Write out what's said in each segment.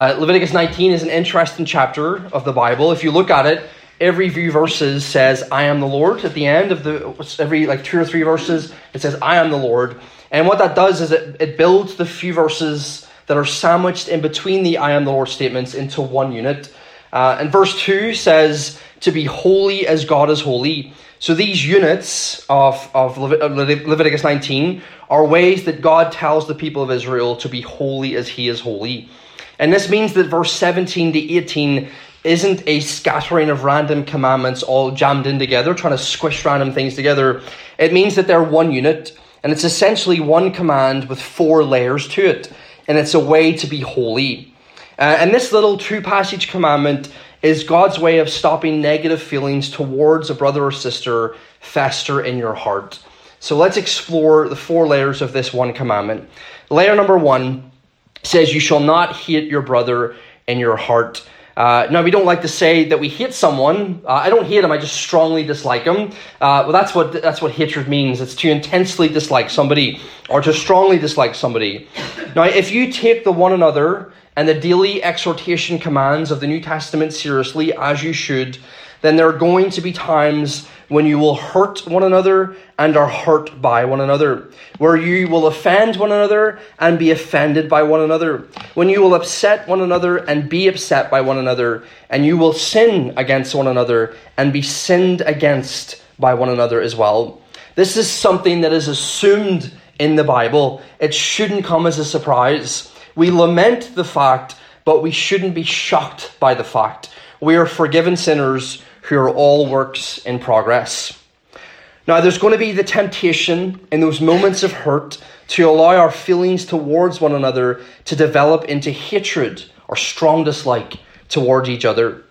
Uh, Leviticus 19 is an interesting chapter of the Bible. If you look at it, every few verses says, I am the Lord. At the end of the every like two or three verses, it says, I am the Lord. And what that does is it, it builds the few verses that are sandwiched in between the I am the Lord statements into one unit. Uh, and verse 2 says, To be holy as God is holy. So these units of, of Leviticus 19 are ways that God tells the people of Israel to be holy as he is holy. And this means that verse 17 to 18 isn't a scattering of random commandments all jammed in together, trying to squish random things together. It means that they're one unit, and it's essentially one command with four layers to it, and it's a way to be holy. Uh, and this little two passage commandment is God's way of stopping negative feelings towards a brother or sister fester in your heart. So let's explore the four layers of this one commandment. Layer number one says, You shall not hit your brother in your heart. Uh, now, we don't like to say that we hate someone. Uh, I don't hate him, I just strongly dislike him. Uh, well, that's what, that's what hatred means. It's to intensely dislike somebody or to strongly dislike somebody. Now, if you take the one another and the daily exhortation commands of the New Testament seriously, as you should, then there are going to be times when you will hurt one another and are hurt by one another, where you will offend one another and be offended by one another, when you will upset one another and be upset by one another, and you will sin against one another and be sinned against by one another as well. This is something that is assumed in the Bible. It shouldn't come as a surprise. We lament the fact, but we shouldn't be shocked by the fact. We are forgiven sinners who are all works in progress. Now, there's going to be the temptation in those moments of hurt to allow our feelings towards one another to develop into hatred or strong dislike towards each other.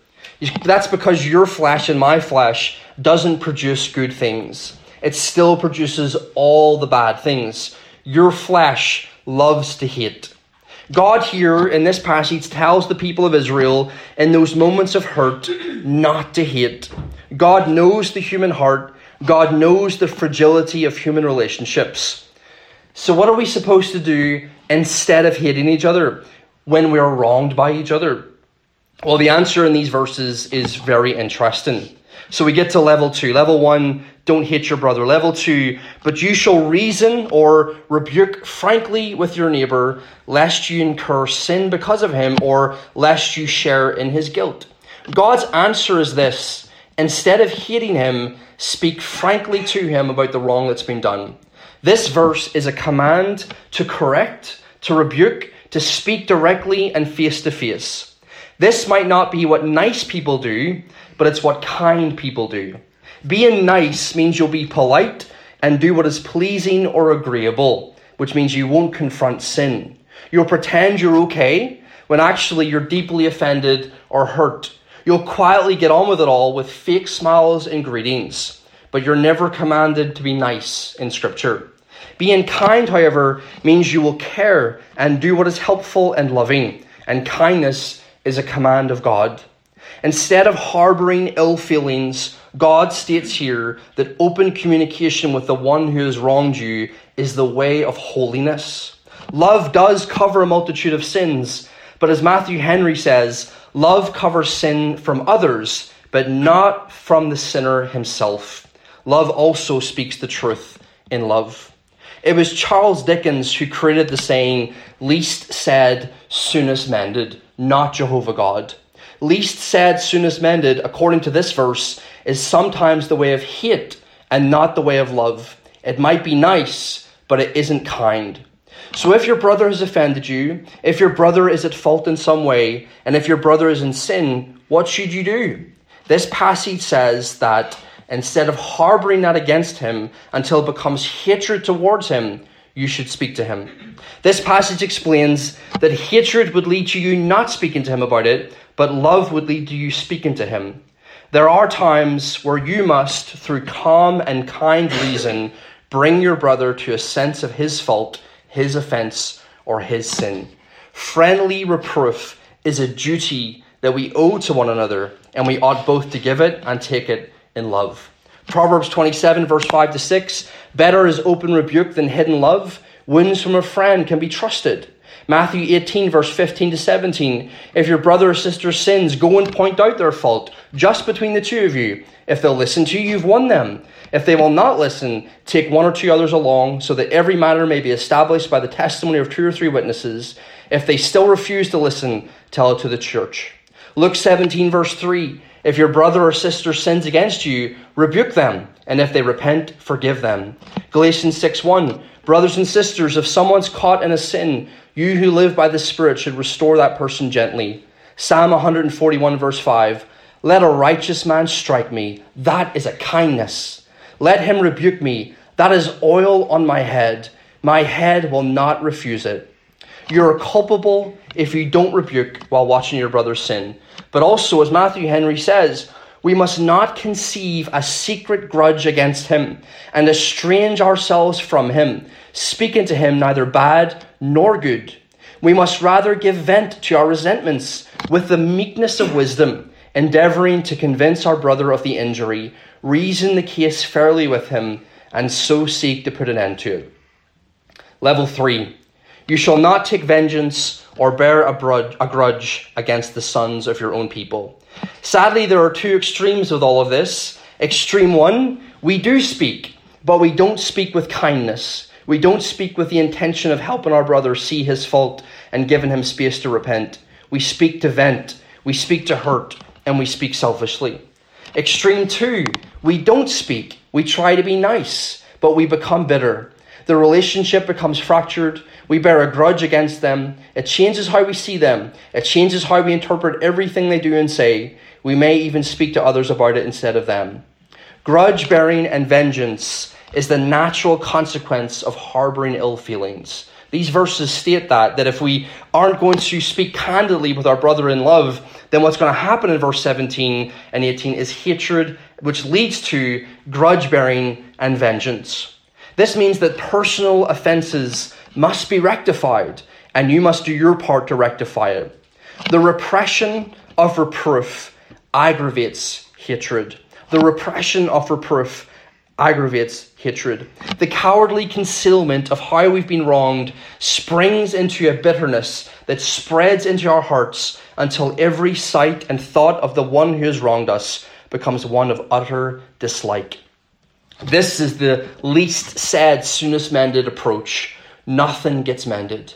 That's because your flesh and my flesh doesn't produce good things. It still produces all the bad things. Your flesh loves to hate. God here in this passage tells the people of Israel in those moments of hurt not to hate. God knows the human heart, God knows the fragility of human relationships. So, what are we supposed to do instead of hating each other when we are wronged by each other? Well, the answer in these verses is very interesting. So we get to level two. Level one, don't hate your brother. Level two, but you shall reason or rebuke frankly with your neighbor, lest you incur sin because of him, or lest you share in his guilt. God's answer is this instead of hating him, speak frankly to him about the wrong that's been done. This verse is a command to correct, to rebuke, to speak directly and face to face. This might not be what nice people do, but it's what kind people do. Being nice means you'll be polite and do what is pleasing or agreeable, which means you won't confront sin. You'll pretend you're okay when actually you're deeply offended or hurt. You'll quietly get on with it all with fake smiles and greetings, but you're never commanded to be nice in Scripture. Being kind, however, means you will care and do what is helpful and loving, and kindness is a command of God. Instead of harboring ill feelings, God states here that open communication with the one who has wronged you is the way of holiness. Love does cover a multitude of sins, but as Matthew Henry says, love covers sin from others, but not from the sinner himself. Love also speaks the truth in love. It was Charles Dickens who created the saying, least said, soonest mended, not Jehovah God. Least said, soonest mended, according to this verse, is sometimes the way of hate and not the way of love. It might be nice, but it isn't kind. So if your brother has offended you, if your brother is at fault in some way, and if your brother is in sin, what should you do? This passage says that instead of harboring that against him until it becomes hatred towards him, you should speak to him. This passage explains that hatred would lead to you not speaking to him about it, but love would lead to you speaking to him. There are times where you must, through calm and kind reason, bring your brother to a sense of his fault, his offense, or his sin. Friendly reproof is a duty that we owe to one another, and we ought both to give it and take it in love. Proverbs 27, verse 5 to 6 Better is open rebuke than hidden love. Wounds from a friend can be trusted. Matthew 18, verse 15 to 17. If your brother or sister sins, go and point out their fault, just between the two of you. If they'll listen to you, you've won them. If they will not listen, take one or two others along, so that every matter may be established by the testimony of two or three witnesses. If they still refuse to listen, tell it to the church. Luke 17, verse 3. If your brother or sister sins against you, rebuke them, and if they repent, forgive them. Galatians 6 1. Brothers and sisters, if someone's caught in a sin, you who live by the Spirit should restore that person gently. Psalm 141, verse 5. Let a righteous man strike me. That is a kindness. Let him rebuke me. That is oil on my head. My head will not refuse it. You're culpable if you don't rebuke while watching your brother sin. But also, as Matthew Henry says, we must not conceive a secret grudge against him and estrange ourselves from him, speaking to him neither bad nor good. We must rather give vent to our resentments with the meekness of wisdom, endeavoring to convince our brother of the injury, reason the case fairly with him, and so seek to put an end to it. Level 3 You shall not take vengeance or bear a, a grudge against the sons of your own people. Sadly, there are two extremes with all of this. Extreme one, we do speak, but we don't speak with kindness. We don't speak with the intention of helping our brother see his fault and giving him space to repent. We speak to vent, we speak to hurt, and we speak selfishly. Extreme two, we don't speak. We try to be nice, but we become bitter. The relationship becomes fractured. We bear a grudge against them. It changes how we see them. It changes how we interpret everything they do and say. We may even speak to others about it instead of them. Grudge bearing and vengeance is the natural consequence of harboring ill feelings. These verses state that, that if we aren't going to speak candidly with our brother in love, then what's going to happen in verse 17 and 18 is hatred, which leads to grudge bearing and vengeance. This means that personal offenses must be rectified, and you must do your part to rectify it. The repression of reproof aggravates hatred. The repression of reproof aggravates hatred. The cowardly concealment of how we've been wronged springs into a bitterness that spreads into our hearts until every sight and thought of the one who has wronged us becomes one of utter dislike. This is the least said, soonest mended approach. Nothing gets mended.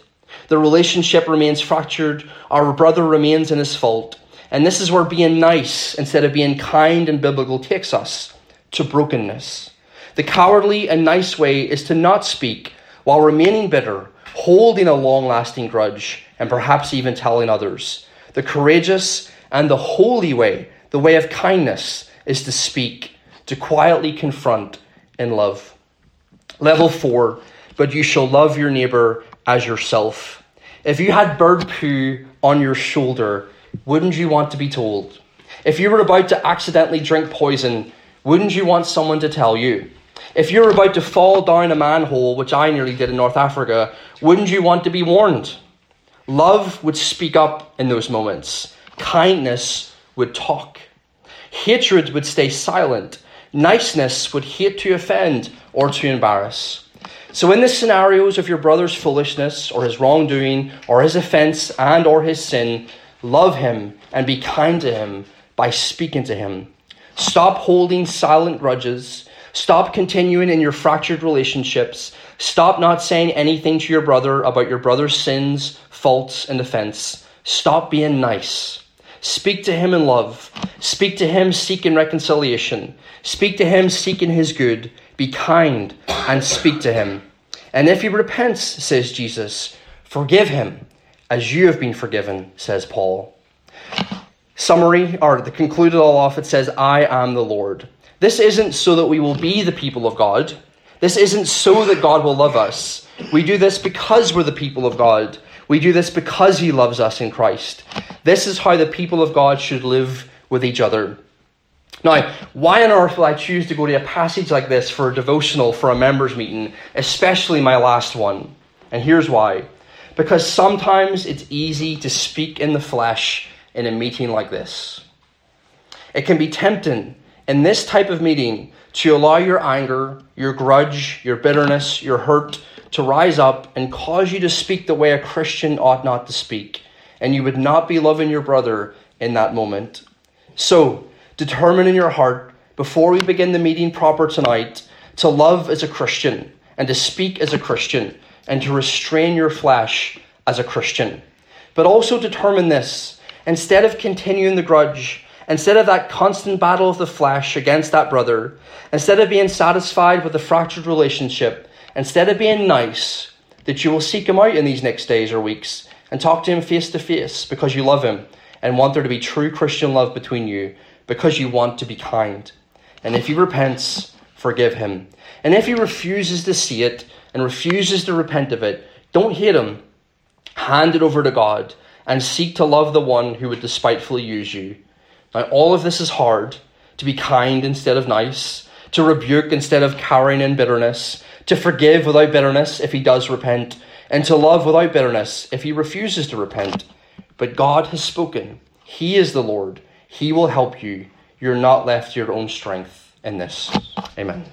The relationship remains fractured. Our brother remains in his fault. And this is where being nice instead of being kind and biblical takes us to brokenness. The cowardly and nice way is to not speak while remaining bitter, holding a long lasting grudge, and perhaps even telling others. The courageous and the holy way, the way of kindness, is to speak, to quietly confront and love. Level four, but you shall love your neighbor as yourself. If you had bird poo on your shoulder, wouldn't you want to be told? If you were about to accidentally drink poison, wouldn't you want someone to tell you? If you're about to fall down a manhole, which I nearly did in North Africa, wouldn't you want to be warned? Love would speak up in those moments. Kindness would talk. Hatred would stay silent. Niceness would hate to offend or to embarrass. So in the scenarios of your brother's foolishness or his wrongdoing or his offense and or his sin, love him and be kind to him by speaking to him. Stop holding silent grudges. Stop continuing in your fractured relationships. Stop not saying anything to your brother about your brother's sins, faults, and offense. Stop being nice. Speak to him in love. Speak to him seeking reconciliation. Speak to him seeking his good. Be kind and speak to him. And if he repents, says Jesus, forgive him as you have been forgiven, says Paul. Summary, or to conclude it all off, it says, I am the Lord. This isn't so that we will be the people of God. This isn't so that God will love us. We do this because we're the people of God. We do this because He loves us in Christ. This is how the people of God should live with each other. Now, why on earth will I choose to go to a passage like this for a devotional for a members' meeting, especially my last one? And here's why. Because sometimes it's easy to speak in the flesh in a meeting like this. It can be tempting in this type of meeting to allow your anger, your grudge, your bitterness, your hurt to rise up and cause you to speak the way a Christian ought not to speak. And you would not be loving your brother in that moment. So, determine in your heart, before we begin the meeting proper tonight, to love as a Christian and to speak as a Christian and to restrain your flesh as a Christian. But also determine this instead of continuing the grudge, instead of that constant battle of the flesh against that brother, instead of being satisfied with the fractured relationship, instead of being nice, that you will seek him out in these next days or weeks and talk to him face to face because you love him and want there to be true Christian love between you because you want to be kind. And if he repents, forgive him. And if he refuses to see it and refuses to repent of it, don't hate him. Hand it over to God and seek to love the one who would despitefully use you. Now, all of this is hard to be kind instead of nice, to rebuke instead of carrying in bitterness, to forgive without bitterness if he does repent, and to love without bitterness if he refuses to repent. But God has spoken. He is the Lord. He will help you. You're not left to your own strength in this. Amen.